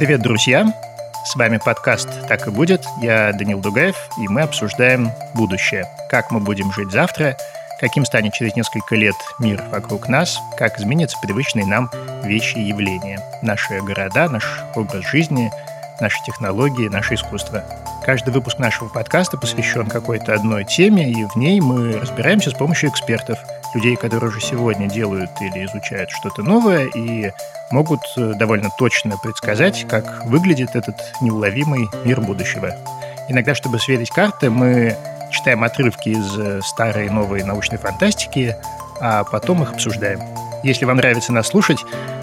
Привет, друзья! С вами подкаст «Так и будет». Я Данил Дугаев, и мы обсуждаем будущее. Как мы будем жить завтра, каким станет через несколько лет мир вокруг нас, как изменятся привычные нам вещи и явления. Наши города, наш образ жизни, наши технологии, наше искусство. Каждый выпуск нашего подкаста посвящен какой-то одной теме, и в ней мы разбираемся с помощью экспертов, людей, которые уже сегодня делают или изучают что-то новое и могут э, довольно точно предсказать, как выглядит этот неуловимый мир будущего. Иногда, чтобы сверить карты, мы читаем отрывки из э, старой и новой научной фантастики, а потом их обсуждаем. Если вам нравится нас слушать,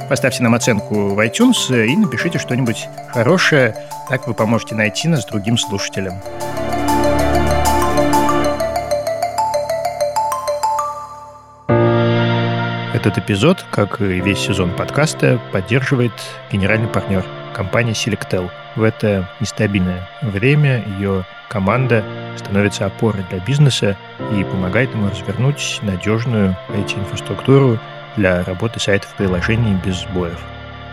поставьте нам оценку в iTunes и напишите что-нибудь хорошее, так вы поможете найти нас другим слушателям. Этот эпизод, как и весь сезон подкаста, поддерживает генеральный партнер компания Selectel. В это нестабильное время ее команда становится опорой для бизнеса и помогает ему развернуть надежную IT-инфраструктуру для работы сайтов и приложений без сбоев.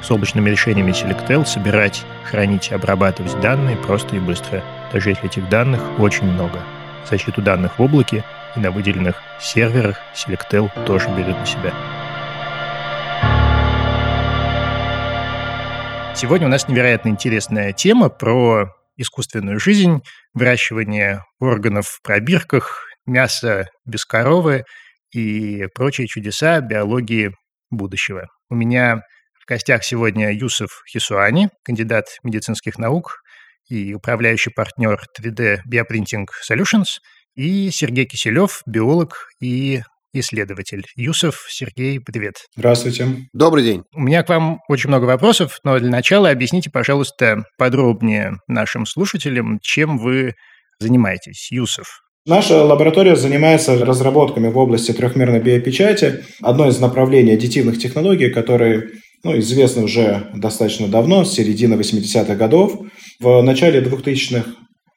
С облачными решениями Selectel собирать, хранить и обрабатывать данные просто и быстро, даже если этих данных очень много. Защиту данных в облаке и на выделенных серверах Selectel тоже берет на себя. Сегодня у нас невероятно интересная тема про искусственную жизнь, выращивание органов в пробирках, мясо без коровы и прочие чудеса биологии будущего. У меня в гостях сегодня Юсов Хисуани, кандидат медицинских наук и управляющий партнер 3D Bioprinting Solutions, и Сергей Киселев, биолог и исследователь. Юсов Сергей, привет. Здравствуйте. Добрый день. У меня к вам очень много вопросов, но для начала объясните, пожалуйста, подробнее нашим слушателям, чем вы занимаетесь, Юсов. Наша лаборатория занимается разработками в области трехмерной биопечати. Одно из направлений аддитивных технологий, которые ну, известны уже достаточно давно, с середины 80-х годов. В начале 2000-х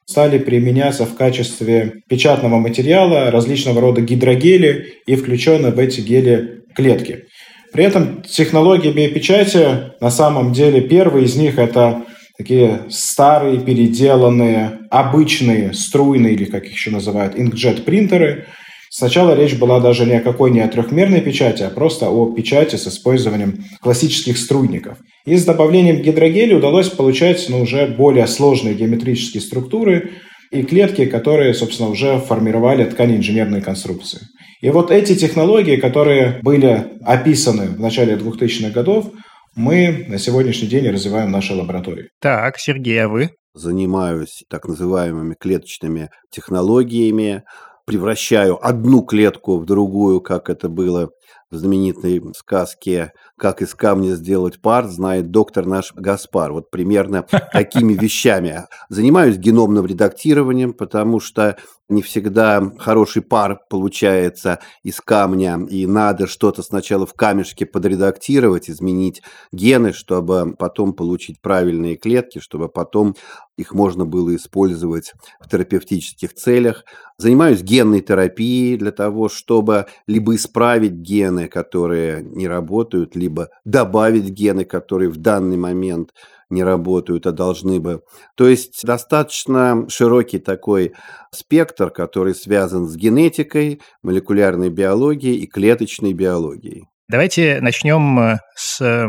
стали применяться в качестве печатного материала различного рода гидрогели и включены в эти гели клетки. При этом технологии биопечати, на самом деле, первый из них – это такие старые, переделанные, обычные, струйные, или как их еще называют, инкджет принтеры. Сначала речь была даже ни о какой не о трехмерной печати, а просто о печати с использованием классических струйников. И с добавлением гидрогеля удалось получать ну, уже более сложные геометрические структуры и клетки, которые, собственно, уже формировали ткани инженерной конструкции. И вот эти технологии, которые были описаны в начале 2000-х годов, мы на сегодняшний день развиваем в нашей лаборатории. Так, Сергей, а вы? Занимаюсь так называемыми клеточными технологиями, превращаю одну клетку в другую, как это было в знаменитой сказке «Как из камня сделать пар», знает доктор наш Гаспар. Вот примерно такими вещами. Занимаюсь геномным редактированием, потому что не всегда хороший пар получается из камня, и надо что-то сначала в камешке подредактировать, изменить гены, чтобы потом получить правильные клетки, чтобы потом их можно было использовать в терапевтических целях. Занимаюсь генной терапией для того, чтобы либо исправить гены, которые не работают, либо добавить гены, которые в данный момент не работают, а должны бы. То есть достаточно широкий такой спектр, который связан с генетикой, молекулярной биологией и клеточной биологией. Давайте начнем э, с э,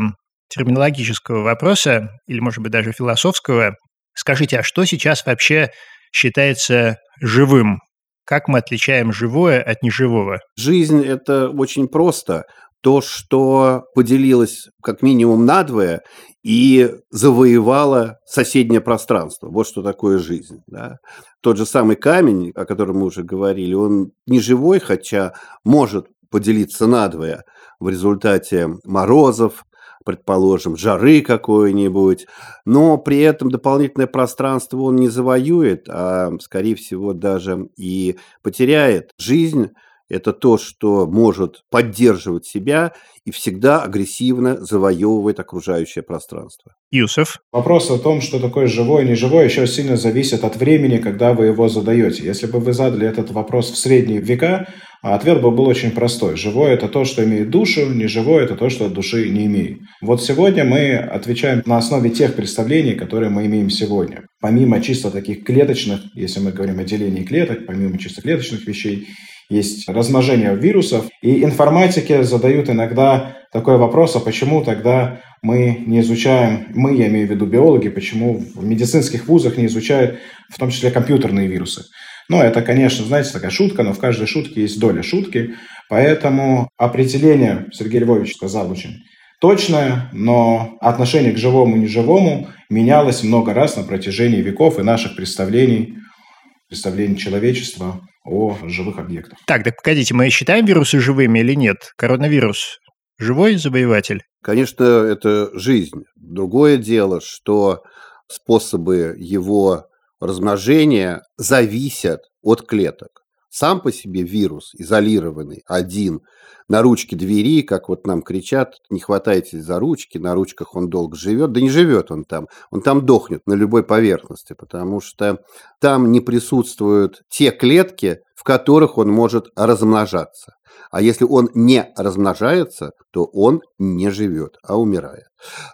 терминологического вопроса, или, может быть, даже философского. Скажите, а что сейчас вообще считается живым? Как мы отличаем живое от неживого? Жизнь – это очень просто то, что поделилось как минимум надвое и завоевало соседнее пространство. Вот что такое жизнь. Да? Тот же самый камень, о котором мы уже говорили, он не живой, хотя может поделиться надвое в результате морозов, предположим, жары какой-нибудь, но при этом дополнительное пространство он не завоюет, а, скорее всего, даже и потеряет. Жизнь это то, что может поддерживать себя и всегда агрессивно завоевывает окружающее пространство. Юсов. Вопрос о том, что такое живое и неживое, еще сильно зависит от времени, когда вы его задаете. Если бы вы задали этот вопрос в средние века, а ответ бы был очень простой. Живое – это то, что имеет душу, неживое – это то, что души не имеет. Вот сегодня мы отвечаем на основе тех представлений, которые мы имеем сегодня. Помимо чисто таких клеточных, если мы говорим о делении клеток, помимо чисто клеточных вещей, есть размножение вирусов. И информатики задают иногда такой вопрос, а почему тогда мы не изучаем, мы, я имею в виду биологи, почему в медицинских вузах не изучают в том числе компьютерные вирусы. Ну, это, конечно, знаете, такая шутка, но в каждой шутке есть доля шутки. Поэтому определение, Сергей Львович сказал очень точное, но отношение к живому и неживому менялось много раз на протяжении веков и наших представлений, представлений человечества о живых объектах. Так, так погодите, мы считаем вирусы живыми или нет? Коронавирус живой завоеватель? Конечно, это жизнь. Другое дело, что способы его размножения зависят от клеток. Сам по себе вирус, изолированный, один, на ручке двери, как вот нам кричат, не хватайте за ручки, на ручках он долго живет. Да не живет он там, он там дохнет на любой поверхности, потому что там не присутствуют те клетки, в которых он может размножаться. А если он не размножается, то он не живет, а умирает.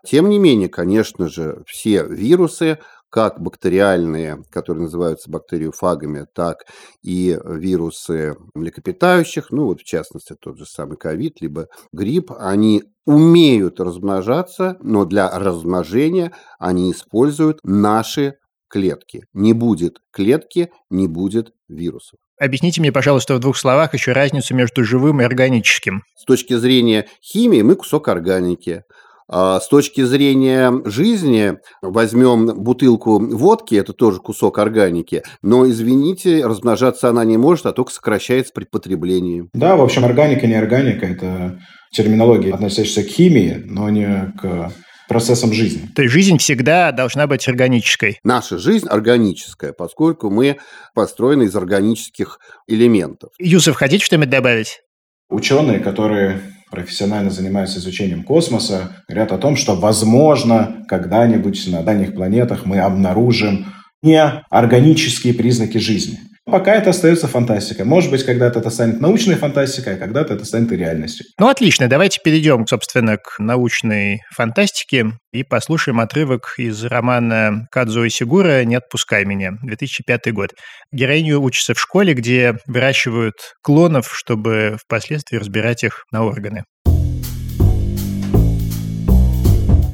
Тем не менее, конечно же, все вирусы как бактериальные, которые называются бактериофагами, так и вирусы млекопитающих, ну вот в частности тот же самый ковид, либо грипп, они умеют размножаться, но для размножения они используют наши клетки. Не будет клетки, не будет вирусов. Объясните мне, пожалуйста, в двух словах еще разницу между живым и органическим. С точки зрения химии мы кусок органики. А с точки зрения жизни, возьмем бутылку водки, это тоже кусок органики, но, извините, размножаться она не может, а только сокращается при потреблении. Да, в общем, органика, не органика – это терминология, относящаяся к химии, но не к процессом жизни. То есть жизнь всегда должна быть органической. Наша жизнь органическая, поскольку мы построены из органических элементов. Юсов, хотите что-нибудь добавить? Ученые, которые профессионально занимаются изучением космоса, говорят о том, что, возможно, когда-нибудь на дальних планетах мы обнаружим неорганические признаки жизни. Пока это остается фантастикой. Может быть, когда-то это станет научной фантастикой, а когда-то это станет и реальностью. Ну, отлично. Давайте перейдем, собственно, к научной фантастике и послушаем отрывок из романа Кадзо Сигура «Не отпускай меня», 2005 год. Героиню учится в школе, где выращивают клонов, чтобы впоследствии разбирать их на органы.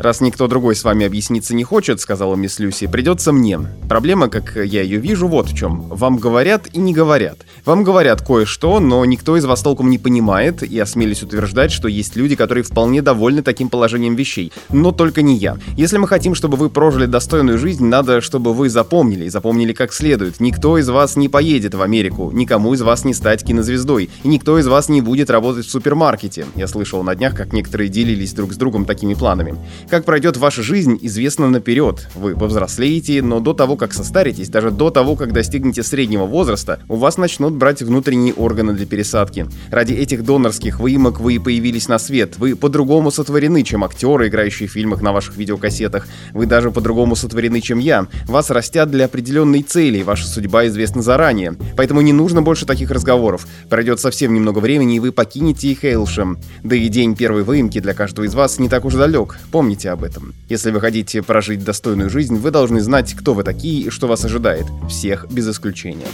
«Раз никто другой с вами объясниться не хочет, — сказала мисс Люси, — придется мне. Проблема, как я ее вижу, вот в чем. Вам говорят и не говорят. Вам говорят кое-что, но никто из вас толком не понимает, и осмелюсь утверждать, что есть люди, которые вполне довольны таким положением вещей. Но только не я. Если мы хотим, чтобы вы прожили достойную жизнь, надо, чтобы вы запомнили, и запомнили как следует. Никто из вас не поедет в Америку, никому из вас не стать кинозвездой, и никто из вас не будет работать в супермаркете. Я слышал на днях, как некоторые делились друг с другом такими планами. Как пройдет ваша жизнь, известно наперед. Вы повзрослеете, но до того, как состаритесь, даже до того, как достигнете среднего возраста, у вас начнут брать внутренние органы для пересадки. Ради этих донорских выемок вы и появились на свет. Вы по-другому сотворены, чем актеры, играющие в фильмах на ваших видеокассетах. Вы даже по-другому сотворены, чем я. Вас растят для определенной цели, ваша судьба известна заранее. Поэтому не нужно больше таких разговоров. Пройдет совсем немного времени, и вы покинете их Эйлшем. Да и день первой выемки для каждого из вас не так уж далек. Помните, Помните об этом. Если вы хотите прожить достойную жизнь, вы должны знать, кто вы такие и что вас ожидает. Всех без исключения.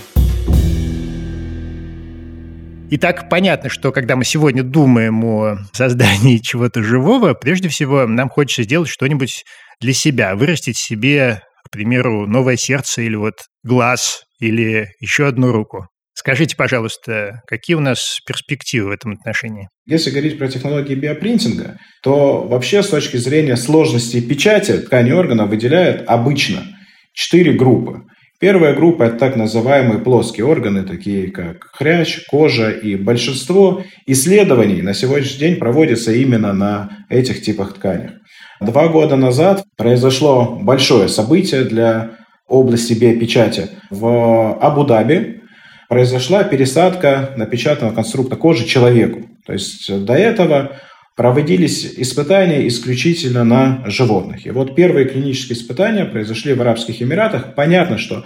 Итак, понятно, что когда мы сегодня думаем о создании чего-то живого, прежде всего нам хочется сделать что-нибудь для себя, вырастить себе, к примеру, новое сердце или вот глаз или еще одну руку. Скажите, пожалуйста, какие у нас перспективы в этом отношении? Если говорить про технологии биопринтинга, то вообще с точки зрения сложности печати ткани органа выделяют обычно четыре группы. Первая группа – это так называемые плоские органы, такие как хрящ, кожа, и большинство исследований на сегодняшний день проводится именно на этих типах тканях. Два года назад произошло большое событие для области биопечати. В Абу-Даби произошла пересадка напечатанного конструкта кожи человеку. То есть до этого проводились испытания исключительно на животных. И вот первые клинические испытания произошли в Арабских Эмиратах. Понятно, что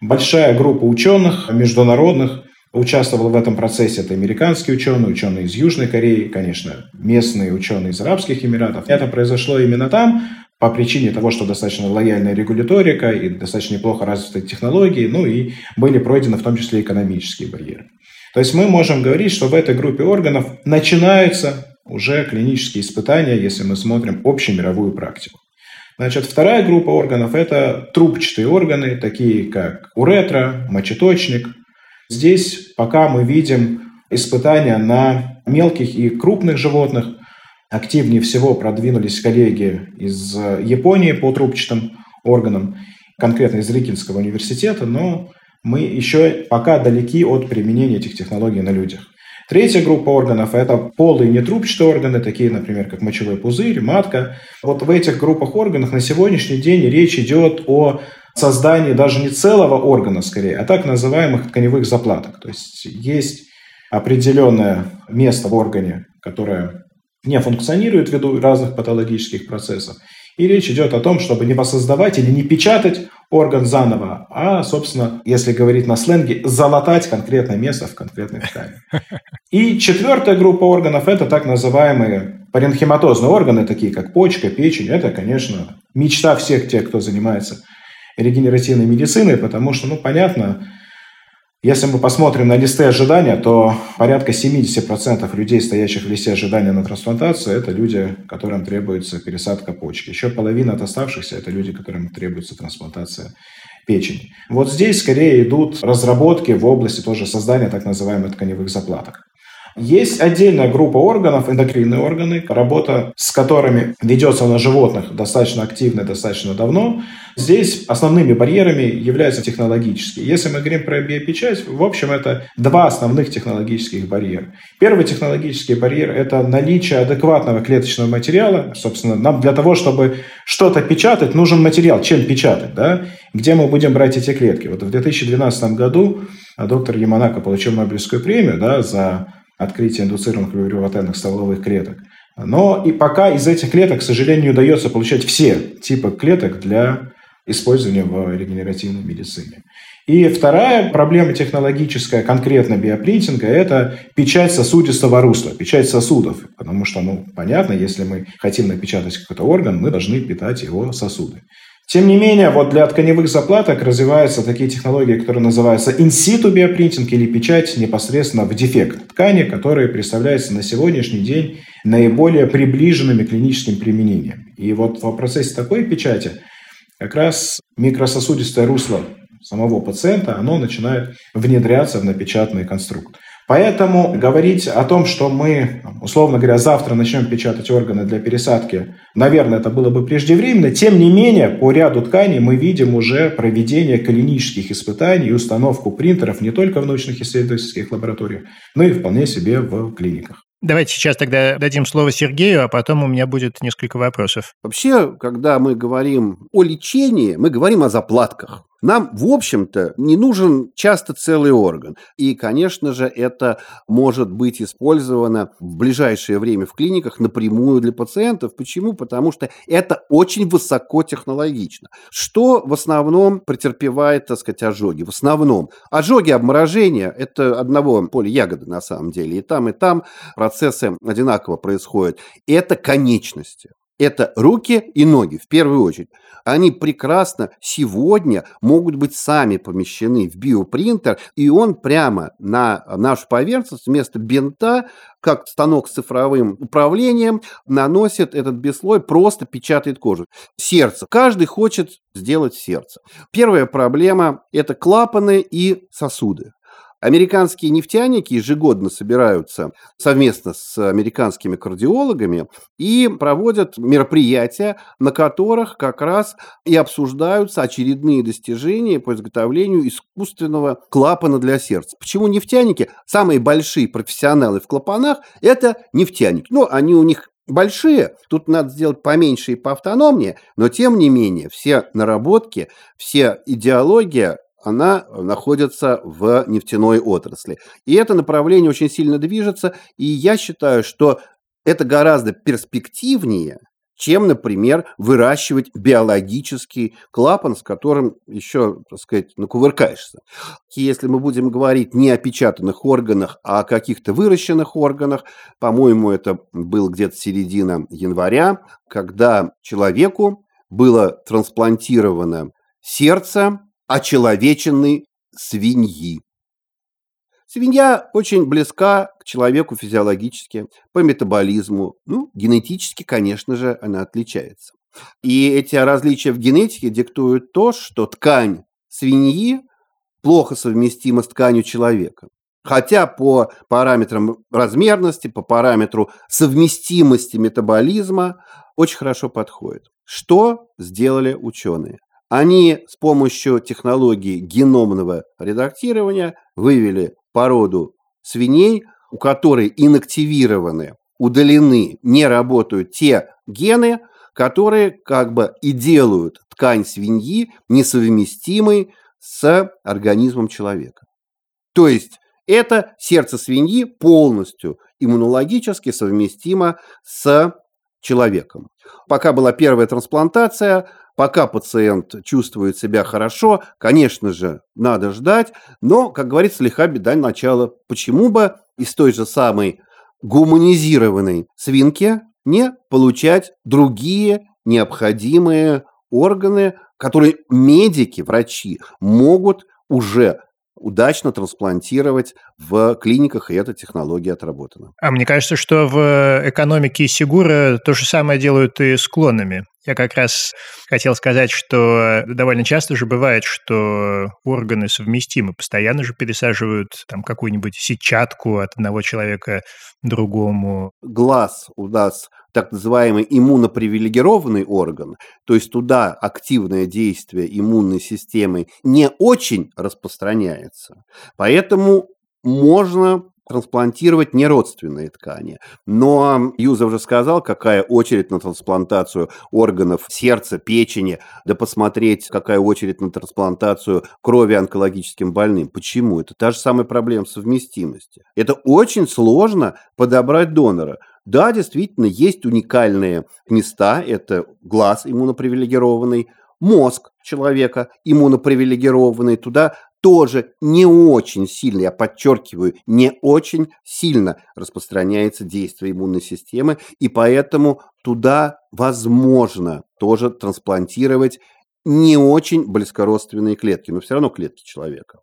большая группа ученых международных участвовал в этом процессе. Это американские ученые, ученые из Южной Кореи, конечно, местные ученые из Арабских Эмиратов. Это произошло именно там, по причине того, что достаточно лояльная регуляторика и достаточно неплохо развитые технологии, ну и были пройдены в том числе экономические барьеры. То есть мы можем говорить, что в этой группе органов начинаются уже клинические испытания, если мы смотрим общемировую практику. Значит, вторая группа органов – это трубчатые органы, такие как уретра, мочеточник. Здесь пока мы видим испытания на мелких и крупных животных. Активнее всего продвинулись коллеги из Японии по трубчатым органам, конкретно из Рикинского университета, но мы еще пока далеки от применения этих технологий на людях. Третья группа органов – это полые нетрубчатые органы, такие, например, как мочевой пузырь, матка. Вот в этих группах органов на сегодняшний день речь идет о создании даже не целого органа, скорее, а так называемых тканевых заплаток. То есть есть определенное место в органе, которое не функционирует ввиду разных патологических процессов. И речь идет о том, чтобы не воссоздавать или не печатать орган заново, а, собственно, если говорить на сленге, залатать конкретное место в конкретной ткани. И четвертая группа органов – это так называемые паренхематозные органы, такие как почка, печень. Это, конечно, мечта всех тех, кто занимается регенеративной медициной, потому что, ну, понятно, если мы посмотрим на листы ожидания, то порядка 70% людей, стоящих в листе ожидания на трансплантацию, это люди, которым требуется пересадка почки. Еще половина от оставшихся – это люди, которым требуется трансплантация печени. Вот здесь скорее идут разработки в области тоже создания так называемых тканевых заплаток. Есть отдельная группа органов, эндокринные органы, работа с которыми ведется на животных достаточно активно, достаточно давно. Здесь основными барьерами являются технологические. Если мы говорим про биопечать, в общем, это два основных технологических барьера. Первый технологический барьер – это наличие адекватного клеточного материала. Собственно, нам для того, чтобы что-то печатать, нужен материал. Чем печатать? Да? Где мы будем брать эти клетки? Вот в 2012 году доктор Яманака получил Нобелевскую премию да, за открытия индуцированных плюриватенных стволовых клеток. Но и пока из этих клеток, к сожалению, удается получать все типы клеток для использования в регенеративной медицине. И вторая проблема технологическая, конкретно биопринтинга, это печать сосудистого русла, печать сосудов. Потому что, ну, понятно, если мы хотим напечатать какой-то орган, мы должны питать его сосуды. Тем не менее, вот для тканевых заплаток развиваются такие технологии, которые называются in-situ биопринтинг или печать непосредственно в дефект ткани, которые представляются на сегодняшний день наиболее приближенными клиническим применением. И вот в процессе такой печати как раз микрососудистое русло самого пациента, оно начинает внедряться в напечатанный конструкт. Поэтому говорить о том, что мы, условно говоря, завтра начнем печатать органы для пересадки, наверное, это было бы преждевременно. Тем не менее, по ряду тканей мы видим уже проведение клинических испытаний и установку принтеров не только в научных исследовательских лабораториях, но и вполне себе в клиниках. Давайте сейчас тогда дадим слово Сергею, а потом у меня будет несколько вопросов. Вообще, когда мы говорим о лечении, мы говорим о заплатках. Нам, в общем-то, не нужен часто целый орган. И, конечно же, это может быть использовано в ближайшее время в клиниках напрямую для пациентов. Почему? Потому что это очень высокотехнологично. Что в основном претерпевает, так сказать, ожоги? В основном ожоги, обморожения – это одного поля ягоды на самом деле. И там, и там процессы одинаково происходят. Это конечности. Это руки и ноги в первую очередь. Они прекрасно сегодня могут быть сами помещены в биопринтер, и он прямо на нашу поверхность вместо бинта, как станок с цифровым управлением, наносит этот бесслой, просто печатает кожу. Сердце. Каждый хочет сделать сердце. Первая проблема – это клапаны и сосуды. Американские нефтяники ежегодно собираются совместно с американскими кардиологами и проводят мероприятия, на которых как раз и обсуждаются очередные достижения по изготовлению искусственного клапана для сердца. Почему нефтяники? Самые большие профессионалы в клапанах – это нефтяники. Ну, они у них большие, тут надо сделать поменьше и поавтономнее, но тем не менее все наработки, вся идеология она находится в нефтяной отрасли. И это направление очень сильно движется, и я считаю, что это гораздо перспективнее, чем, например, выращивать биологический клапан, с которым еще, так сказать, накувыркаешься. Если мы будем говорить не о печатанных органах, а о каких-то выращенных органах, по-моему, это был где-то середина января, когда человеку было трансплантировано сердце очеловеченной свиньи. Свинья очень близка к человеку физиологически, по метаболизму. Ну, генетически, конечно же, она отличается. И эти различия в генетике диктуют то, что ткань свиньи плохо совместима с тканью человека. Хотя по параметрам размерности, по параметру совместимости метаболизма очень хорошо подходит. Что сделали ученые? Они с помощью технологии геномного редактирования вывели породу свиней, у которой инактивированы, удалены, не работают те гены, которые как бы и делают ткань свиньи несовместимой с организмом человека. То есть это сердце свиньи полностью иммунологически совместимо с человеком. Пока была первая трансплантация, Пока пациент чувствует себя хорошо, конечно же, надо ждать, но, как говорится, лиха беда начала. Почему бы из той же самой гуманизированной свинки не получать другие необходимые органы, которые медики, врачи могут уже удачно трансплантировать в клиниках, и эта технология отработана. А мне кажется, что в экономике Сигура то же самое делают и с клонами. Я как раз хотел сказать, что довольно часто же бывает, что органы совместимы, постоянно же пересаживают там какую-нибудь сетчатку от одного человека другому. Глаз у нас так называемый иммунопривилегированный орган, то есть туда активное действие иммунной системы не очень распространяется. Поэтому можно трансплантировать неродственные ткани. Но Юзов же сказал, какая очередь на трансплантацию органов сердца, печени, да посмотреть, какая очередь на трансплантацию крови онкологическим больным. Почему? Это та же самая проблема совместимости. Это очень сложно подобрать донора. Да, действительно, есть уникальные места. Это глаз иммунопривилегированный, мозг человека иммунопривилегированный. Туда тоже не очень сильно, я подчеркиваю, не очень сильно распространяется действие иммунной системы, и поэтому туда возможно тоже трансплантировать не очень близкородственные клетки, но все равно клетки человека.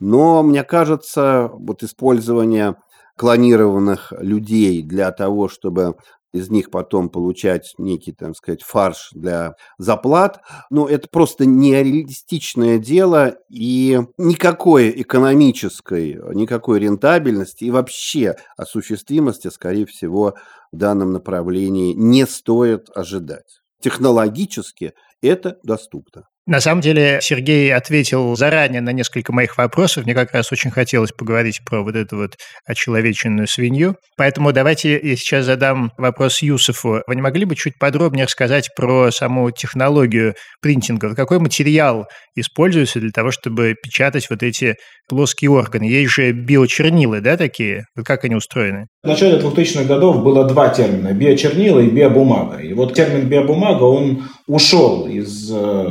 Но мне кажется, вот использование клонированных людей для того, чтобы из них потом получать некий, там сказать, фарш для заплат. Но это просто нереалистичное дело, и никакой экономической, никакой рентабельности и вообще осуществимости, скорее всего, в данном направлении не стоит ожидать. Технологически это доступно. На самом деле Сергей ответил заранее на несколько моих вопросов. Мне как раз очень хотелось поговорить про вот эту вот очеловеченную свинью. Поэтому давайте я сейчас задам вопрос Юсуфу. Вы не могли бы чуть подробнее рассказать про саму технологию принтинга? Какой материал используется для того, чтобы печатать вот эти плоские органы? Есть же биочернилы, да, такие? Вот как они устроены? В начале 2000-х годов было два термина – биочернила и биобумага. И вот термин биобумага, он ушел из э,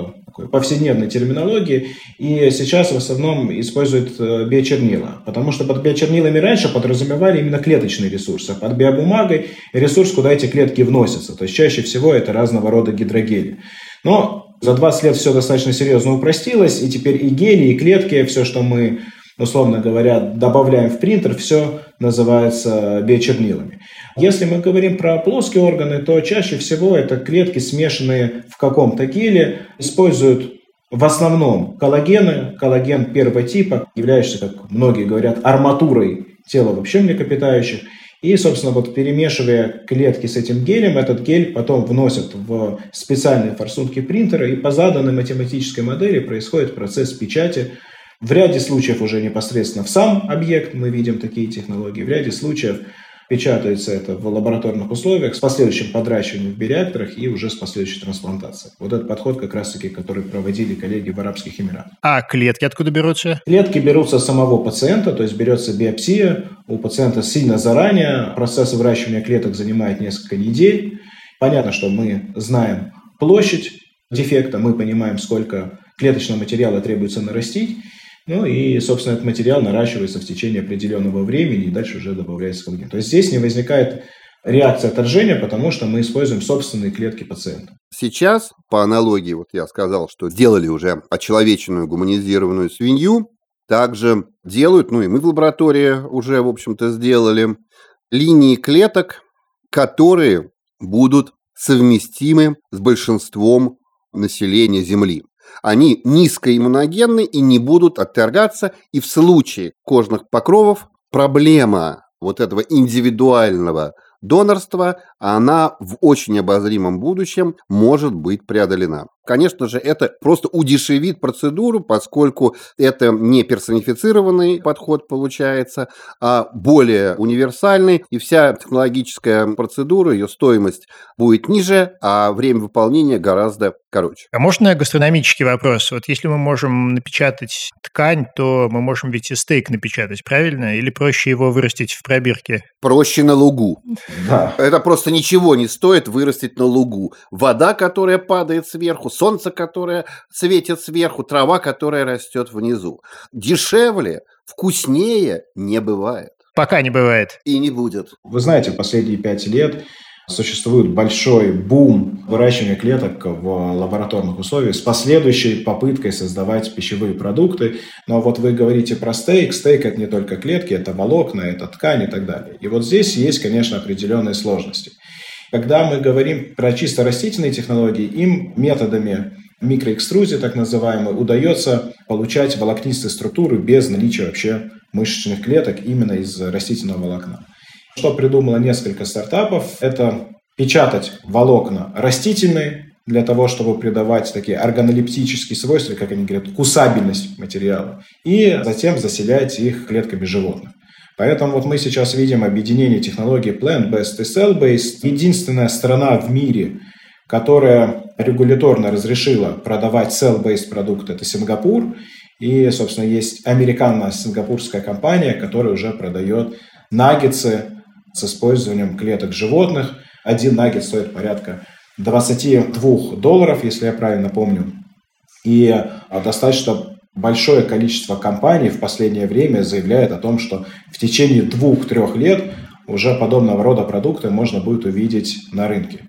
повседневной терминологии, и сейчас в основном используют э, биочернила, потому что под биочернилами раньше подразумевали именно клеточные ресурсы, а под биобумагой ресурс, куда эти клетки вносятся, то есть чаще всего это разного рода гидрогели. Но за 20 лет все достаточно серьезно упростилось, и теперь и гели, и клетки, все, что мы условно говоря, добавляем в принтер, все называется биочернилами. Если мы говорим про плоские органы, то чаще всего это клетки, смешанные в каком-то геле, используют в основном коллагены, коллаген первого типа, являющийся, как многие говорят, арматурой тела вообще млекопитающих. И, собственно, вот перемешивая клетки с этим гелем, этот гель потом вносят в специальные форсунки принтера, и по заданной математической модели происходит процесс печати в ряде случаев уже непосредственно в сам объект мы видим такие технологии, в ряде случаев печатается это в лабораторных условиях с последующим подращиванием в биореакторах и уже с последующей трансплантацией. Вот этот подход как раз-таки, который проводили коллеги в Арабских Эмиратах. А клетки откуда берутся? Клетки берутся самого пациента, то есть берется биопсия у пациента сильно заранее. Процесс выращивания клеток занимает несколько недель. Понятно, что мы знаем площадь дефекта, мы понимаем, сколько клеточного материала требуется нарастить, ну и, собственно, этот материал наращивается в течение определенного времени и дальше уже добавляется коллаген. То есть здесь не возникает реакция отторжения, потому что мы используем собственные клетки пациента. Сейчас, по аналогии, вот я сказал, что сделали уже очеловеченную гуманизированную свинью, также делают, ну и мы в лаборатории уже, в общем-то, сделали, линии клеток, которые будут совместимы с большинством населения Земли. Они низкоиммуногенны и не будут отторгаться, и в случае кожных покровов проблема вот этого индивидуального донорства, она в очень обозримом будущем может быть преодолена. Конечно же, это просто удешевит процедуру, поскольку это не персонифицированный подход получается, а более универсальный, и вся технологическая процедура, ее стоимость будет ниже, а время выполнения гораздо короче. А можно гастрономический вопрос? Вот если мы можем напечатать ткань, то мы можем ведь и стейк напечатать, правильно? Или проще его вырастить в пробирке? Проще на лугу. Да. Это просто ничего не стоит вырастить на лугу. Вода, которая падает сверху, солнце, которое светит сверху, трава, которая растет внизу. Дешевле, вкуснее не бывает. Пока не бывает. И не будет. Вы знаете, последние пять лет существует большой бум выращивания клеток в лабораторных условиях с последующей попыткой создавать пищевые продукты. Но вот вы говорите про стейк. Стейк – это не только клетки, это волокна, это ткань и так далее. И вот здесь есть, конечно, определенные сложности. Когда мы говорим про чисто растительные технологии, им методами микроэкструзии, так называемой, удается получать волокнистые структуры без наличия вообще мышечных клеток именно из растительного волокна. Что придумало несколько стартапов, это печатать волокна растительные, для того, чтобы придавать такие органолептические свойства, как они говорят, кусабельность материала, и затем заселять их клетками животных. Поэтому вот мы сейчас видим объединение технологий plant-based и cell-based. Единственная страна в мире, которая регуляторно разрешила продавать cell-based продукты, это Сингапур. И, собственно, есть американо-сингапурская компания, которая уже продает наггетсы с использованием клеток животных. Один наггет стоит порядка 22 долларов, если я правильно помню. И а, достаточно большое количество компаний в последнее время заявляет о том, что в течение двух-трех лет уже подобного рода продукты можно будет увидеть на рынке.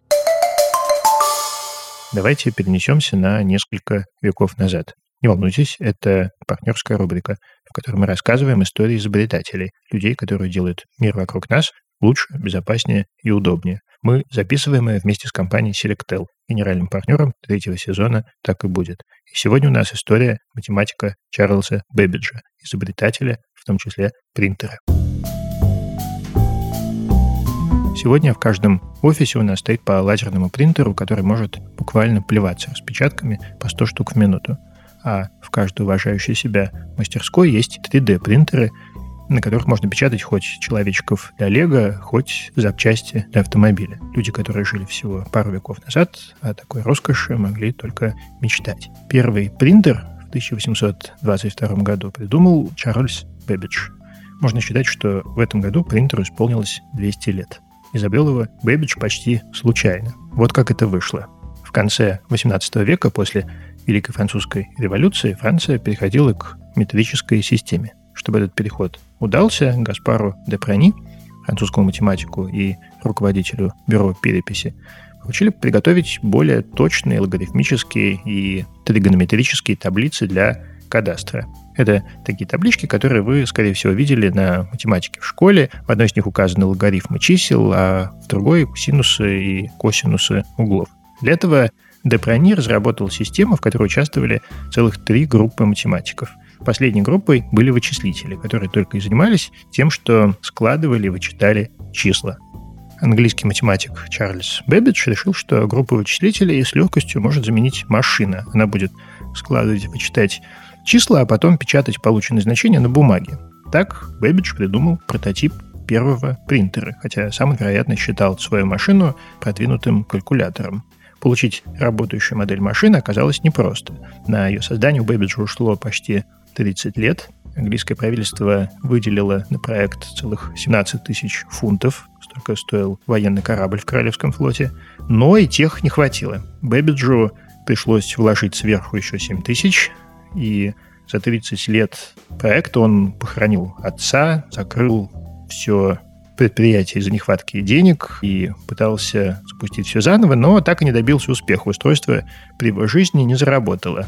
Давайте перенесемся на несколько веков назад. Не волнуйтесь, это партнерская рубрика, в которой мы рассказываем истории изобретателей, людей, которые делают мир вокруг нас лучше, безопаснее и удобнее. Мы записываем ее вместе с компанией Selectel, генеральным партнером третьего сезона «Так и будет». И сегодня у нас история математика Чарльза Бэббиджа, изобретателя, в том числе принтера. Сегодня в каждом офисе у нас стоит по лазерному принтеру, который может буквально плеваться распечатками по 100 штук в минуту. А в каждой уважающей себя мастерской есть 3D-принтеры, на которых можно печатать хоть человечков для Лего, хоть запчасти для автомобиля. Люди, которые жили всего пару веков назад, о такой роскоши могли только мечтать. Первый принтер в 1822 году придумал Чарльз Бэббидж. Можно считать, что в этом году принтеру исполнилось 200 лет. Изобрел его Бэббидж почти случайно. Вот как это вышло. В конце 18 века, после Великой Французской революции, Франция переходила к метрической системе. Чтобы этот переход удался, Гаспару де Прони, французскому математику и руководителю бюро переписи, поручили приготовить более точные логарифмические и тригонометрические таблицы для кадастра. Это такие таблички, которые вы, скорее всего, видели на математике в школе. В одной из них указаны логарифмы чисел, а в другой — синусы и косинусы углов. Для этого де Прони разработал систему, в которой участвовали целых три группы математиков — Последней группой были вычислители, которые только и занимались тем, что складывали и вычитали числа. Английский математик Чарльз Бэббидж решил, что группу вычислителей с легкостью может заменить машина. Она будет складывать и вычитать числа, а потом печатать полученные значения на бумаге. Так Бэббидж придумал прототип первого принтера, хотя сам вероятно, считал свою машину продвинутым калькулятором. Получить работающую модель машины оказалось непросто. На ее создание у Бэббиджа ушло почти 30 лет. Английское правительство выделило на проект целых 17 тысяч фунтов, столько стоил военный корабль в Королевском флоте. Но и тех не хватило. Бэбиджу пришлось вложить сверху еще 7 тысяч, и за 30 лет проекта он похоронил отца, закрыл все предприятие из-за нехватки денег и пытался запустить все заново, но так и не добился успеха. Устройство при его жизни не заработало.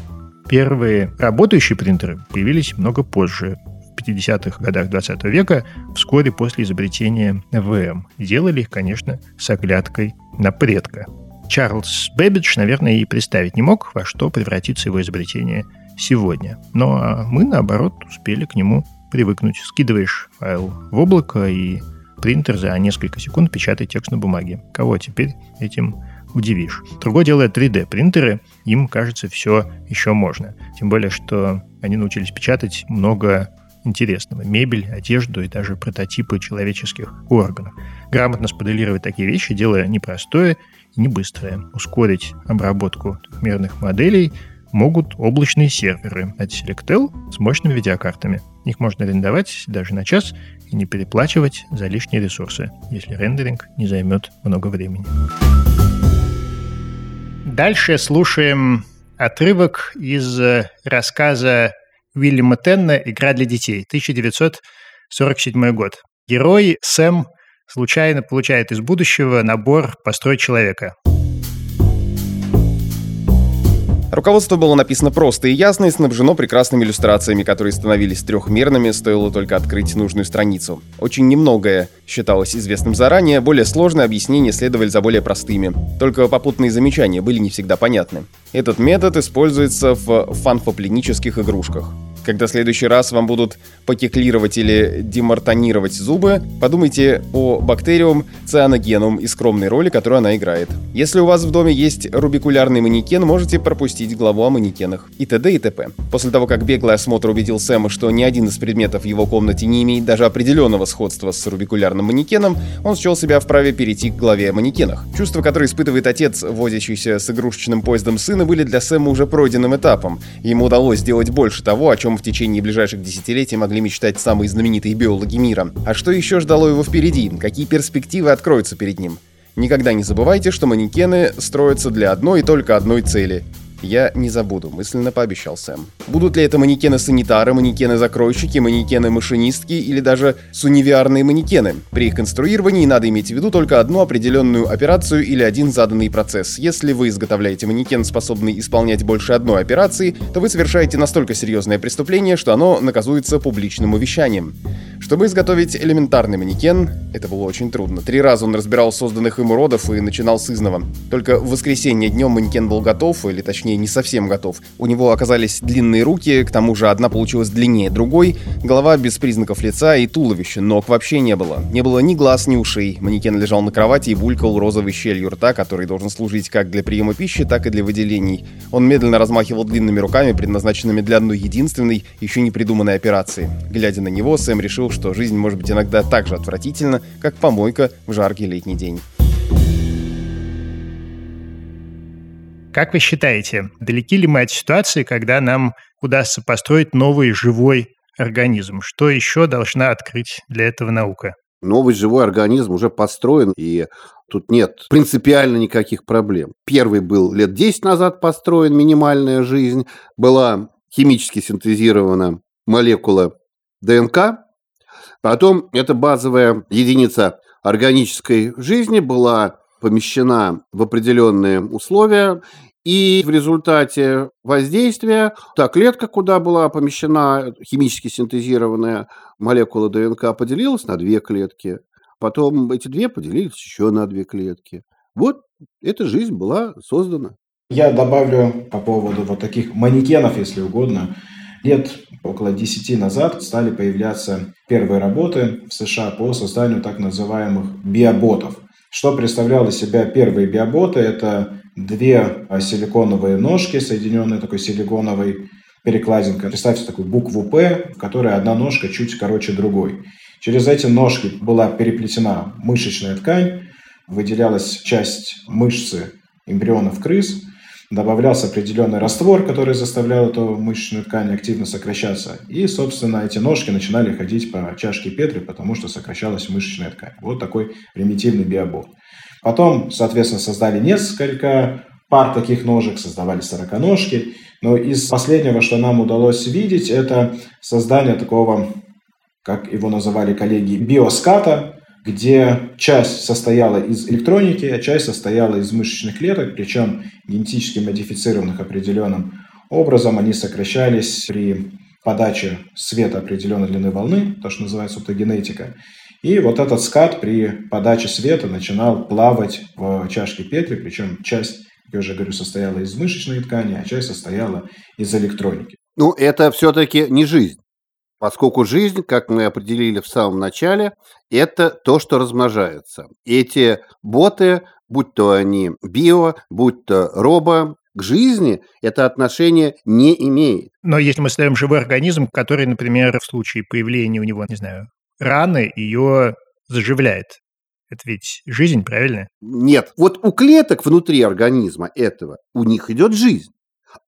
Первые работающие принтеры появились много позже, в 50-х годах 20 века, вскоре после изобретения ВМ. Делали их, конечно, с оглядкой на предка. Чарльз Бэббидж, наверное, и представить не мог, во что превратится его изобретение сегодня. Но мы, наоборот, успели к нему привыкнуть. Скидываешь файл в облако, и принтер за несколько секунд печатает текст на бумаге. Кого теперь этим удивишь. Другое дело 3D-принтеры, им, кажется, все еще можно. Тем более, что они научились печатать много интересного. Мебель, одежду и даже прототипы человеческих органов. Грамотно смоделировать такие вещи – дело непростое и не. Ускорить обработку трехмерных моделей могут облачные серверы от Selectel с мощными видеокартами. Их можно арендовать даже на час и не переплачивать за лишние ресурсы, если рендеринг не займет много времени. Дальше слушаем отрывок из э, рассказа Уильяма Тенна «Игра для детей», 1947 год. Герой Сэм случайно получает из будущего набор «Построй человека». Руководство было написано просто и ясно и снабжено прекрасными иллюстрациями, которые становились трехмерными, стоило только открыть нужную страницу. Очень немногое считалось известным заранее, более сложные объяснения следовали за более простыми. Только попутные замечания были не всегда понятны. Этот метод используется в фанфопленических игрушках. Когда в следующий раз вам будут покеклировать или демартонировать зубы, подумайте о бактериум цианогенум и скромной роли, которую она играет. Если у вас в доме есть рубикулярный манекен, можете пропустить главу о манекенах. И т.д. и т.п. После того, как беглый осмотр убедил Сэма, что ни один из предметов в его комнате не имеет даже определенного сходства с рубикулярным манекеном, он счел себя вправе перейти к главе о манекенах. Чувства, которые испытывает отец, возящийся с игрушечным поездом сына, были для Сэма уже пройденным этапом. Ему удалось сделать больше того, о чем в течение ближайших десятилетий могли мечтать самые знаменитые биологи мира. А что еще ждало его впереди? Какие перспективы откроются перед ним? Никогда не забывайте, что манекены строятся для одной и только одной цели я не забуду, мысленно пообещал Сэм. Будут ли это манекены-санитары, манекены-закройщики, манекены-машинистки или даже сунивиарные манекены? При их конструировании надо иметь в виду только одну определенную операцию или один заданный процесс. Если вы изготовляете манекен, способный исполнять больше одной операции, то вы совершаете настолько серьезное преступление, что оно наказуется публичным увещанием. Чтобы изготовить элементарный манекен, это было очень трудно. Три раза он разбирал созданных им уродов и начинал с изного. Только в воскресенье днем манекен был готов, или точнее не совсем готов. У него оказались длинные руки, к тому же одна получилась длиннее другой, голова без признаков лица и туловища, ног вообще не было. Не было ни глаз, ни ушей. Манекен лежал на кровати и булькал розовой щелью рта, который должен служить как для приема пищи, так и для выделений. Он медленно размахивал длинными руками, предназначенными для одной единственной, еще не придуманной операции. Глядя на него, Сэм решил, что жизнь может быть иногда так же отвратительна, как помойка в жаркий летний день. Как вы считаете, далеки ли мы от ситуации, когда нам удастся построить новый живой организм? Что еще должна открыть для этого наука? Новый живой организм уже построен, и тут нет принципиально никаких проблем. Первый был лет 10 назад построен, минимальная жизнь. Была химически синтезирована молекула ДНК, Потом эта базовая единица органической жизни была помещена в определенные условия, и в результате воздействия та клетка, куда была помещена химически синтезированная молекула ДНК, поделилась на две клетки. Потом эти две поделились еще на две клетки. Вот эта жизнь была создана. Я добавлю по поводу вот таких манекенов, если угодно. Лет около 10 назад стали появляться первые работы в США по созданию так называемых биоботов. Что представлял из себя первые биоботы? Это две силиконовые ножки, соединенные такой силиконовой перекладинкой. Представьте такую букву «П», в которой одна ножка чуть короче другой. Через эти ножки была переплетена мышечная ткань, выделялась часть мышцы эмбрионов крыс, добавлялся определенный раствор, который заставлял эту мышечную ткань активно сокращаться. И, собственно, эти ножки начинали ходить по чашке Петри, потому что сокращалась мышечная ткань. Вот такой примитивный биобот. Потом, соответственно, создали несколько пар таких ножек, создавали сороконожки. Но из последнего, что нам удалось видеть, это создание такого, как его называли коллеги, биоската, где часть состояла из электроники, а часть состояла из мышечных клеток, причем генетически модифицированных определенным образом. Они сокращались при подаче света определенной длины волны, то, что называется оптогенетика. И вот этот скат при подаче света начинал плавать в чашке Петри, причем часть, как я уже говорю, состояла из мышечной ткани, а часть состояла из электроники. Ну, это все-таки не жизнь. Поскольку жизнь, как мы определили в самом начале, это то, что размножается. Эти боты, будь то они био, будь то робо, к жизни это отношение не имеет. Но если мы ставим живой организм, который, например, в случае появления у него, не знаю, раны, ее заживляет. Это ведь жизнь, правильно? Нет. Вот у клеток внутри организма этого, у них идет жизнь.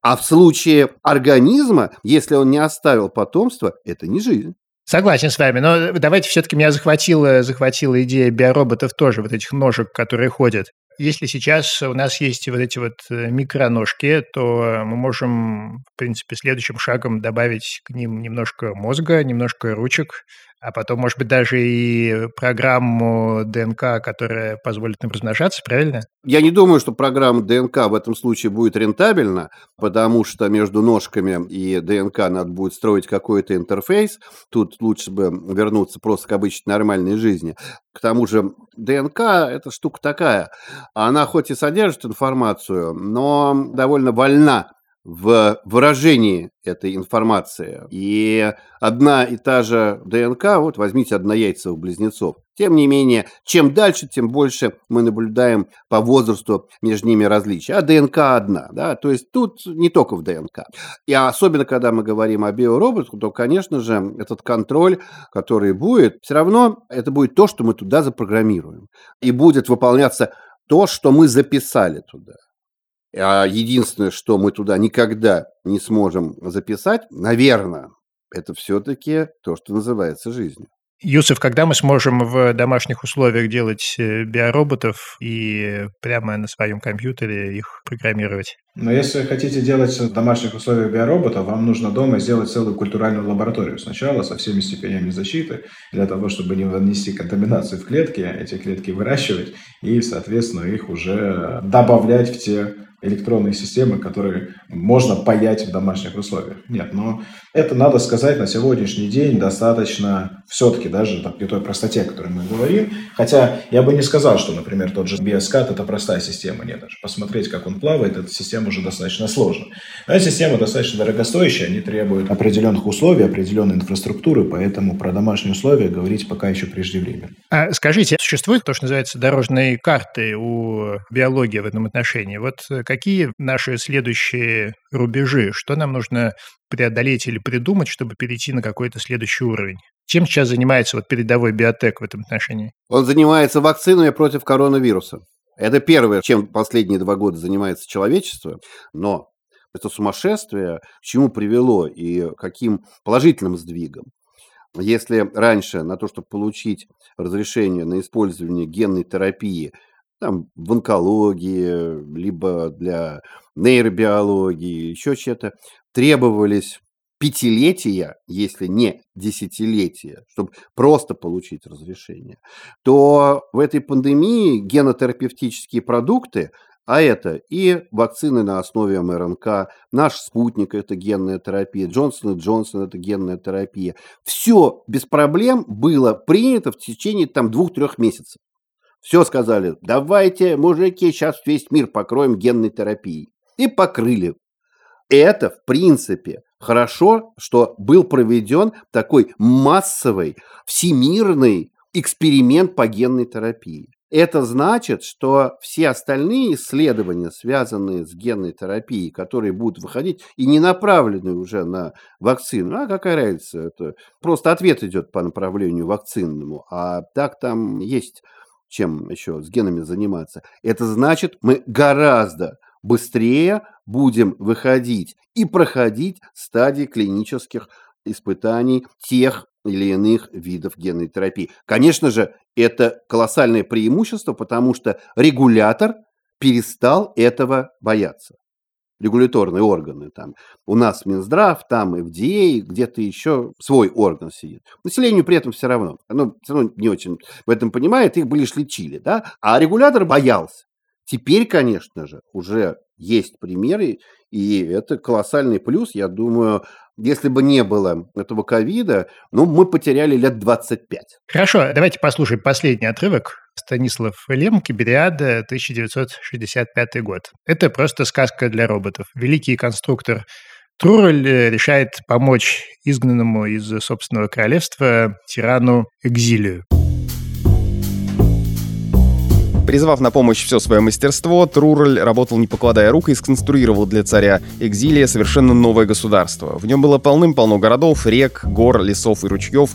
А в случае организма, если он не оставил потомство, это не жизнь. Согласен с вами, но давайте все-таки меня захватила, захватила идея биороботов тоже, вот этих ножек, которые ходят. Если сейчас у нас есть вот эти вот э, микроножки, то мы можем, в принципе, следующим шагом добавить к ним немножко мозга, немножко ручек, а потом, может быть, даже и программу ДНК, которая позволит нам размножаться, правильно? Я не думаю, что программа ДНК в этом случае будет рентабельна, потому что между ножками и ДНК надо будет строить какой-то интерфейс. Тут лучше бы вернуться просто к обычной нормальной жизни. К тому же ДНК – это штука такая. Она хоть и содержит информацию, но довольно вольна в выражении этой информации. И одна и та же ДНК, вот возьмите однояйцевых близнецов. Тем не менее, чем дальше, тем больше мы наблюдаем по возрасту между ними различия. А ДНК одна, да, то есть тут не только в ДНК. И особенно, когда мы говорим о биороботах, то, конечно же, этот контроль, который будет, все равно это будет то, что мы туда запрограммируем. И будет выполняться то, что мы записали туда. А единственное, что мы туда никогда не сможем записать, наверное, это все-таки то, что называется жизнью. Юсов, когда мы сможем в домашних условиях делать э, биороботов и прямо на своем компьютере их программировать? Но если хотите делать в домашних условиях биоробота, вам нужно дома сделать целую культуральную лабораторию сначала со всеми степенями защиты, для того, чтобы не нанести контаминацию в клетки, эти клетки выращивать и, соответственно, их уже добавлять в те электронные системы, которые можно паять в домашних условиях. Нет, но это, надо сказать, на сегодняшний день достаточно все-таки даже там, при той простоте, о которой мы говорим. Хотя я бы не сказал, что, например, тот же биоскат – это простая система. Нет, даже посмотреть, как он плавает, эта система уже достаточно сложна. Но эта система достаточно дорогостоящая, они требуют определенных условий, определенной инфраструктуры, поэтому про домашние условия говорить пока еще преждевременно. А скажите, существует то, что называется дорожные карты у биологии в этом отношении? Вот какие наши следующие рубежи? Что нам нужно преодолеть или придумать, чтобы перейти на какой-то следующий уровень? Чем сейчас занимается вот передовой биотек в этом отношении? Он занимается вакцинами против коронавируса. Это первое, чем последние два года занимается человечество. Но это сумасшествие к чему привело и каким положительным сдвигом. Если раньше на то, чтобы получить разрешение на использование генной терапии, там, в онкологии, либо для нейробиологии, еще что-то, требовались пятилетия, если не десятилетия, чтобы просто получить разрешение, то в этой пандемии генотерапевтические продукты, а это и вакцины на основе МРНК, наш спутник – это генная терапия, Джонсон и Джонсон – это генная терапия. Все без проблем было принято в течение там двух-трех месяцев. Все сказали, давайте, мужики, сейчас весь мир покроем генной терапией. И покрыли. Это, в принципе, хорошо, что был проведен такой массовый, всемирный эксперимент по генной терапии. Это значит, что все остальные исследования, связанные с генной терапией, которые будут выходить и не направлены уже на вакцину, а какая разница, это просто ответ идет по направлению вакцинному, а так там есть чем еще с генами заниматься. Это значит, мы гораздо быстрее будем выходить и проходить стадии клинических испытаний тех или иных видов генной терапии. Конечно же, это колоссальное преимущество, потому что регулятор перестал этого бояться. Регуляторные органы там. У нас Минздрав, там FDA, где-то еще свой орган сидит. Населению при этом все равно. Оно все равно не очень в этом понимает, их бы лишь лечили. Да? А регулятор боялся. Теперь, конечно же, уже есть примеры, и это колоссальный плюс. Я думаю, если бы не было этого ковида, ну, мы потеряли лет 25. Хорошо, давайте послушаем последний отрывок. Станислав Лем, Кибериада, 1965 год. Это просто сказка для роботов. Великий конструктор Трурель э, решает помочь изгнанному из собственного королевства тирану Экзилию. Призвав на помощь все свое мастерство, Трурель работал не покладая рук и сконструировал для царя Экзилия совершенно новое государство. В нем было полным-полно городов, рек, гор, лесов и ручьев,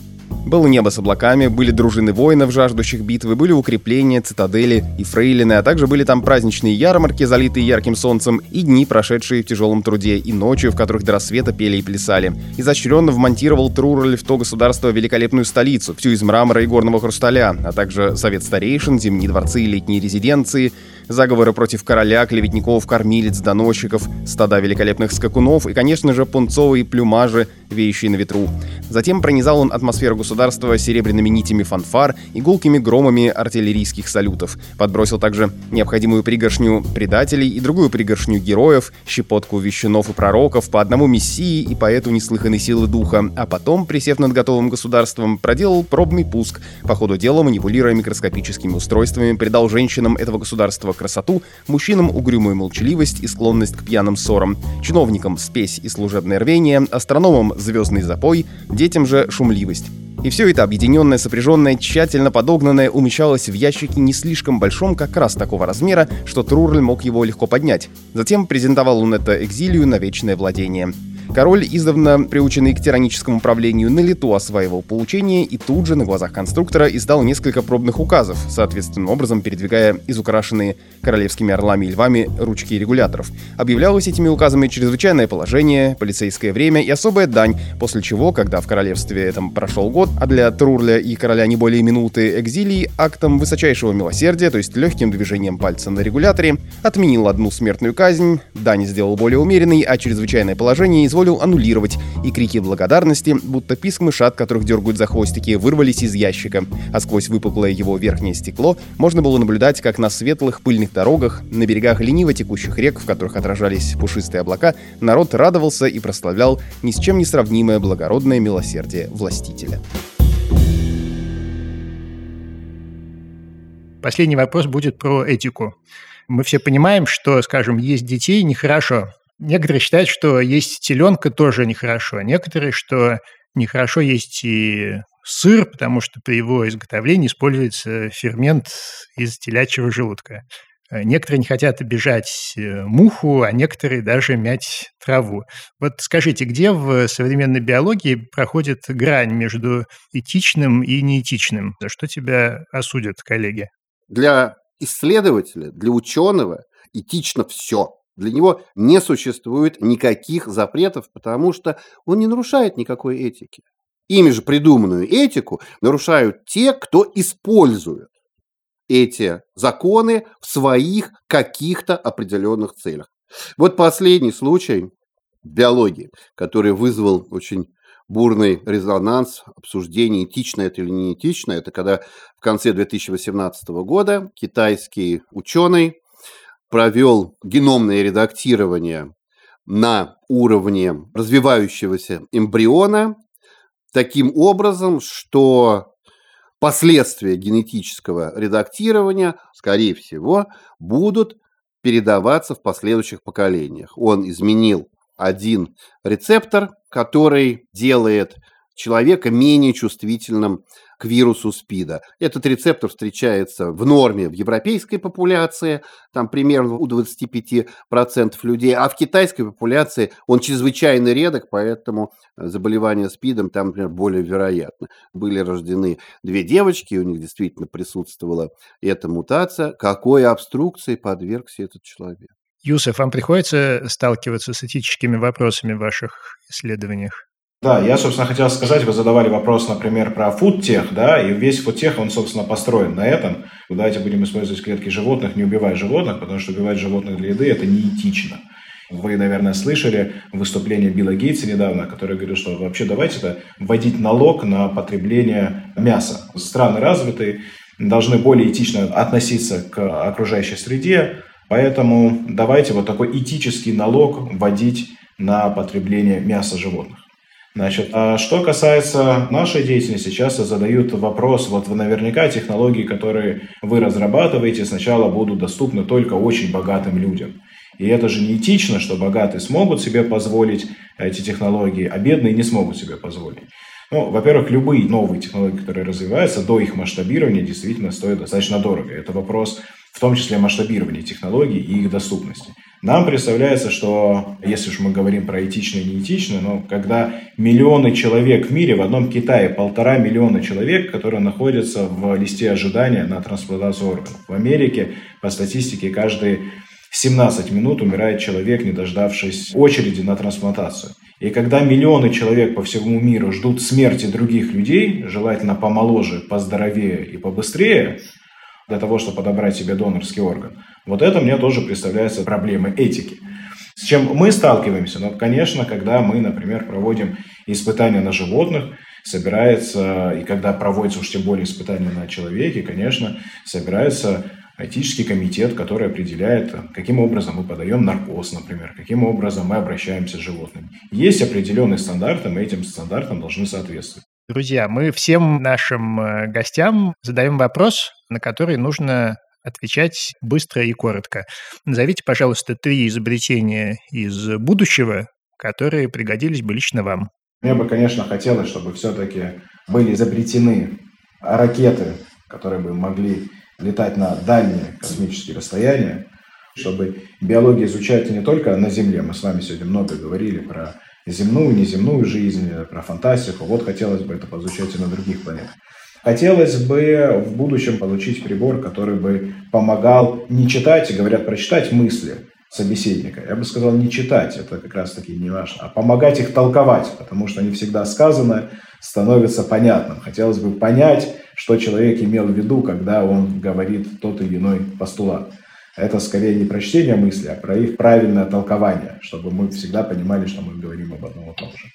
было небо с облаками, были дружины воинов, жаждущих битвы, были укрепления, цитадели и фрейлины, а также были там праздничные ярмарки, залитые ярким солнцем, и дни, прошедшие в тяжелом труде, и ночью, в которых до рассвета пели и плясали. Изощренно вмонтировал Трурель в то государство великолепную столицу, всю из мрамора и горного хрусталя, а также совет старейшин, зимние дворцы и летние резиденции, заговоры против короля, клеветников, кормилец, доносчиков, стада великолепных скакунов и, конечно же, пунцовые плюмажи, веющие на ветру. Затем пронизал он атмосферу государства серебряными нитями фанфар и гулкими громами артиллерийских салютов. Подбросил также необходимую пригоршню предателей и другую пригоршню героев, щепотку вещунов и пророков, по одному мессии и поэту неслыханной силы духа, а потом, присев над готовым государством, проделал пробный пуск, по ходу дела манипулируя микроскопическими устройствами, придал женщинам этого государства красоту, мужчинам угрюмую молчаливость и склонность к пьяным ссорам, чиновникам спесь и служебное рвение, астрономам звездный запой, детям же шумливость. И все это объединенное, сопряженное, тщательно подогнанное умещалось в ящике не слишком большом, как раз такого размера, что Трурль мог его легко поднять. Затем презентовал он это экзилию на вечное владение. Король, издавна приученный к тираническому правлению, на лету осваивал получение и тут же на глазах конструктора издал несколько пробных указов, соответственным образом передвигая изукрашенные королевскими орлами и львами ручки регуляторов. Объявлялось этими указами чрезвычайное положение, полицейское время и особая дань, после чего, когда в королевстве этом прошел год, а для Трурля и короля не более минуты экзилии, актом высочайшего милосердия, то есть легким движением пальца на регуляторе, отменил одну смертную казнь, дань сделал более умеренной, а чрезвычайное положение изволил аннулировать, и крики благодарности, будто писк мышат, которых дергают за хвостики, вырвались из ящика, а сквозь выпуклое его верхнее стекло можно было наблюдать, как на светлых пыльных дорогах, на берегах лениво текущих рек, в которых отражались пушистые облака, народ радовался и прославлял ни с чем не сравнимое благородное милосердие властителя. Последний вопрос будет про этику. Мы все понимаем, что, скажем, есть детей нехорошо. Некоторые считают, что есть теленка тоже нехорошо. Некоторые, что нехорошо есть и сыр, потому что при его изготовлении используется фермент из телячьего желудка. Э, некоторые не хотят обижать э, муху, а некоторые даже мять траву. Вот скажите, где в современной биологии проходит грань между этичным и неэтичным? За что тебя осудят коллеги? Для исследователя, для ученого этично все. Для него не существует никаких запретов, потому что он не нарушает никакой этики. Ими же придуманную этику нарушают те, кто использует эти законы в своих каких-то определенных целях. Вот последний случай биологии, который вызвал очень бурный резонанс, обсуждение, этично это или не этично, это когда в конце 2018 года китайский ученый провел геномное редактирование на уровне развивающегося эмбриона таким образом, что последствия генетического редактирования, скорее всего, будут передаваться в последующих поколениях. Он изменил один рецептор, который делает человека менее чувствительным к вирусу СПИДа. Этот рецептор встречается в норме в европейской популяции, там примерно у 25% людей, а в китайской популяции он чрезвычайно редок, поэтому заболевание СПИДом там, например, более вероятно. Были рождены две девочки, у них действительно присутствовала эта мутация. Какой обструкции подвергся этот человек? Юсеф, вам приходится сталкиваться с этическими вопросами в ваших исследованиях? Да, я, собственно, хотел сказать, вы задавали вопрос, например, про фудтех, да, и весь фудтех, он, собственно, построен на этом. Давайте будем использовать клетки животных, не убивая животных, потому что убивать животных для еды – это неэтично. Вы, наверное, слышали выступление Билла Гейтса недавно, который говорил, что вообще давайте-то вводить налог на потребление мяса. Страны развитые должны более этично относиться к окружающей среде, поэтому давайте вот такой этический налог вводить на потребление мяса животных. Значит, а что касается нашей деятельности, часто задают вопрос, вот вы наверняка технологии, которые вы разрабатываете, сначала будут доступны только очень богатым людям. И это же не этично, что богатые смогут себе позволить эти технологии, а бедные не смогут себе позволить. Ну, во-первых, любые новые технологии, которые развиваются, до их масштабирования действительно стоят достаточно дорого. Это вопрос в том числе масштабирования технологий и их доступности. Нам представляется, что, если уж мы говорим про этично и неэтично, но когда миллионы человек в мире, в одном Китае полтора миллиона человек, которые находятся в листе ожидания на трансплантацию органов. В Америке, по статистике, каждые 17 минут умирает человек, не дождавшись очереди на трансплантацию. И когда миллионы человек по всему миру ждут смерти других людей, желательно помоложе, поздоровее и побыстрее, для того, чтобы подобрать себе донорский орган, вот это мне тоже представляется проблемой этики. С чем мы сталкиваемся? Ну, конечно, когда мы, например, проводим испытания на животных, собирается, и когда проводится уж тем более испытания на человеке, конечно, собирается этический комитет, который определяет, каким образом мы подаем наркоз, например, каким образом мы обращаемся с животными. Есть определенные стандарты, мы этим стандартам должны соответствовать. Друзья, мы всем нашим э, гостям задаем вопрос, на который нужно отвечать быстро и коротко. Назовите, пожалуйста, три изобретения из будущего, которые пригодились бы лично вам. Мне бы, конечно, хотелось, чтобы все-таки были изобретены ракеты, которые бы могли летать на дальние космические расстояния, чтобы биология изучать не только на Земле. Мы с вами сегодня много говорили про земную, неземную жизнь, про фантастику. Вот хотелось бы это поизучать и на других планетах. Хотелось бы в будущем получить прибор, который бы помогал не читать, говорят, прочитать мысли собеседника. Я бы сказал не читать, это как раз таки не важно, а помогать их толковать, потому что они всегда сказаны, становится понятным. Хотелось бы понять, что человек имел в виду, когда он говорит тот или иной постулат. Это скорее не прочтение мысли, а про их правильное толкование, чтобы мы всегда понимали, что мы говорим об одном и том же.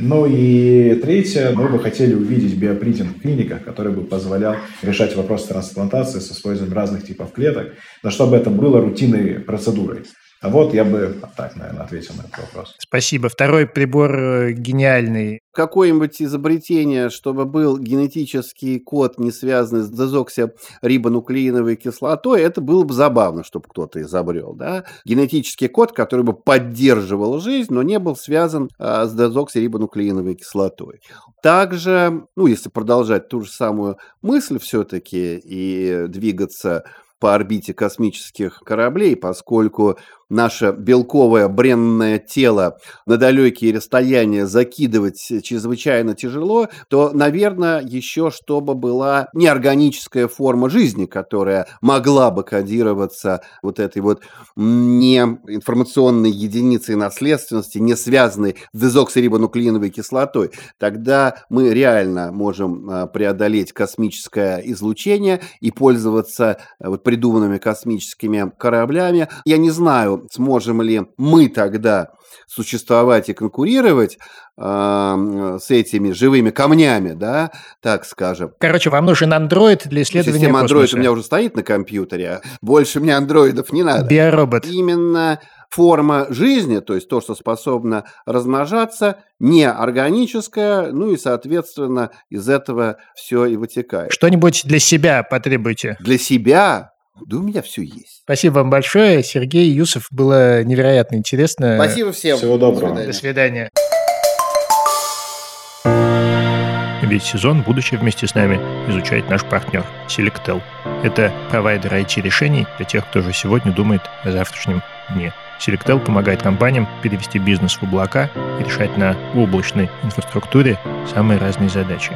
Ну и третье, мы бы хотели увидеть биопринтинг в клиниках, который бы позволял решать вопрос трансплантации с использованием разных типов клеток, но чтобы это было рутинной процедурой. А вот я бы так, наверное, ответил на этот вопрос. Спасибо. Второй прибор э, гениальный. Какое-нибудь изобретение, чтобы был генетический код, не связанный с дезоксирибонуклеиновой кислотой, это было бы забавно, чтобы кто-то изобрел. Да? Генетический код, который бы поддерживал жизнь, но не был связан а, с дезоксирибонуклеиновой кислотой. Также, ну, если продолжать ту же самую мысль все-таки и двигаться по орбите космических кораблей, поскольку наше белковое бренное тело на далекие расстояния закидывать чрезвычайно тяжело, то, наверное, еще чтобы была неорганическая форма жизни, которая могла бы кодироваться вот этой вот не информационной единицей наследственности, не связанной с дезоксирибонуклеиновой кислотой, тогда мы реально можем а, преодолеть космическое излучение и пользоваться а, вот придуманными космическими кораблями. Я не знаю, сможем ли мы тогда существовать и конкурировать э, с этими живыми камнями, да, так скажем. Короче, вам нужен андроид для исследования Система Android у меня уже стоит на компьютере, а больше мне андроидов не надо. Биоробот. Именно форма жизни, то есть то, что способно размножаться, не органическая, ну и, соответственно, из этого все и вытекает. Что-нибудь для себя потребуйте. Для себя да у меня все есть. Спасибо вам большое, Сергей Юсов. Было невероятно интересно. Спасибо всем. Всего доброго. До свидания. Весь сезон будущее вместе с нами изучает наш партнер Selectel. Это провайдер IT-решений для тех, кто уже сегодня думает о завтрашнем дне. Selectel помогает компаниям перевести бизнес в облака и решать на облачной инфраструктуре самые разные задачи.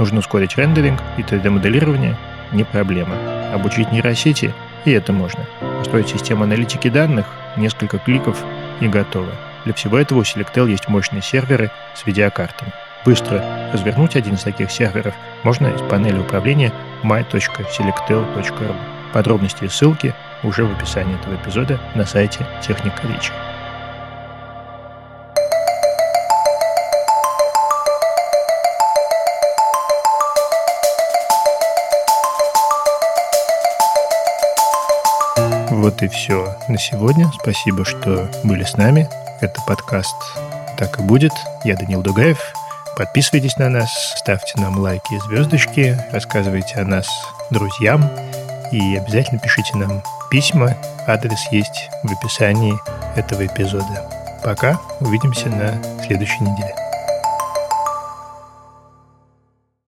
Нужно ускорить рендеринг и 3D-моделирование – не проблема обучить нейросети, и это можно. Построить систему аналитики данных несколько кликов и готово. Для всего этого у Selectel есть мощные серверы с видеокартами. Быстро развернуть один из таких серверов можно из панели управления my.selectel.ru. Подробности и ссылки уже в описании этого эпизода на сайте Техника Речи. Вот и все на сегодня. Спасибо, что были с нами. Это подкаст «Так и будет». Я Данил Дугаев. Подписывайтесь на нас, ставьте нам лайки и звездочки, рассказывайте о нас друзьям и обязательно пишите нам письма. Адрес есть в описании этого эпизода. Пока. Увидимся на следующей неделе.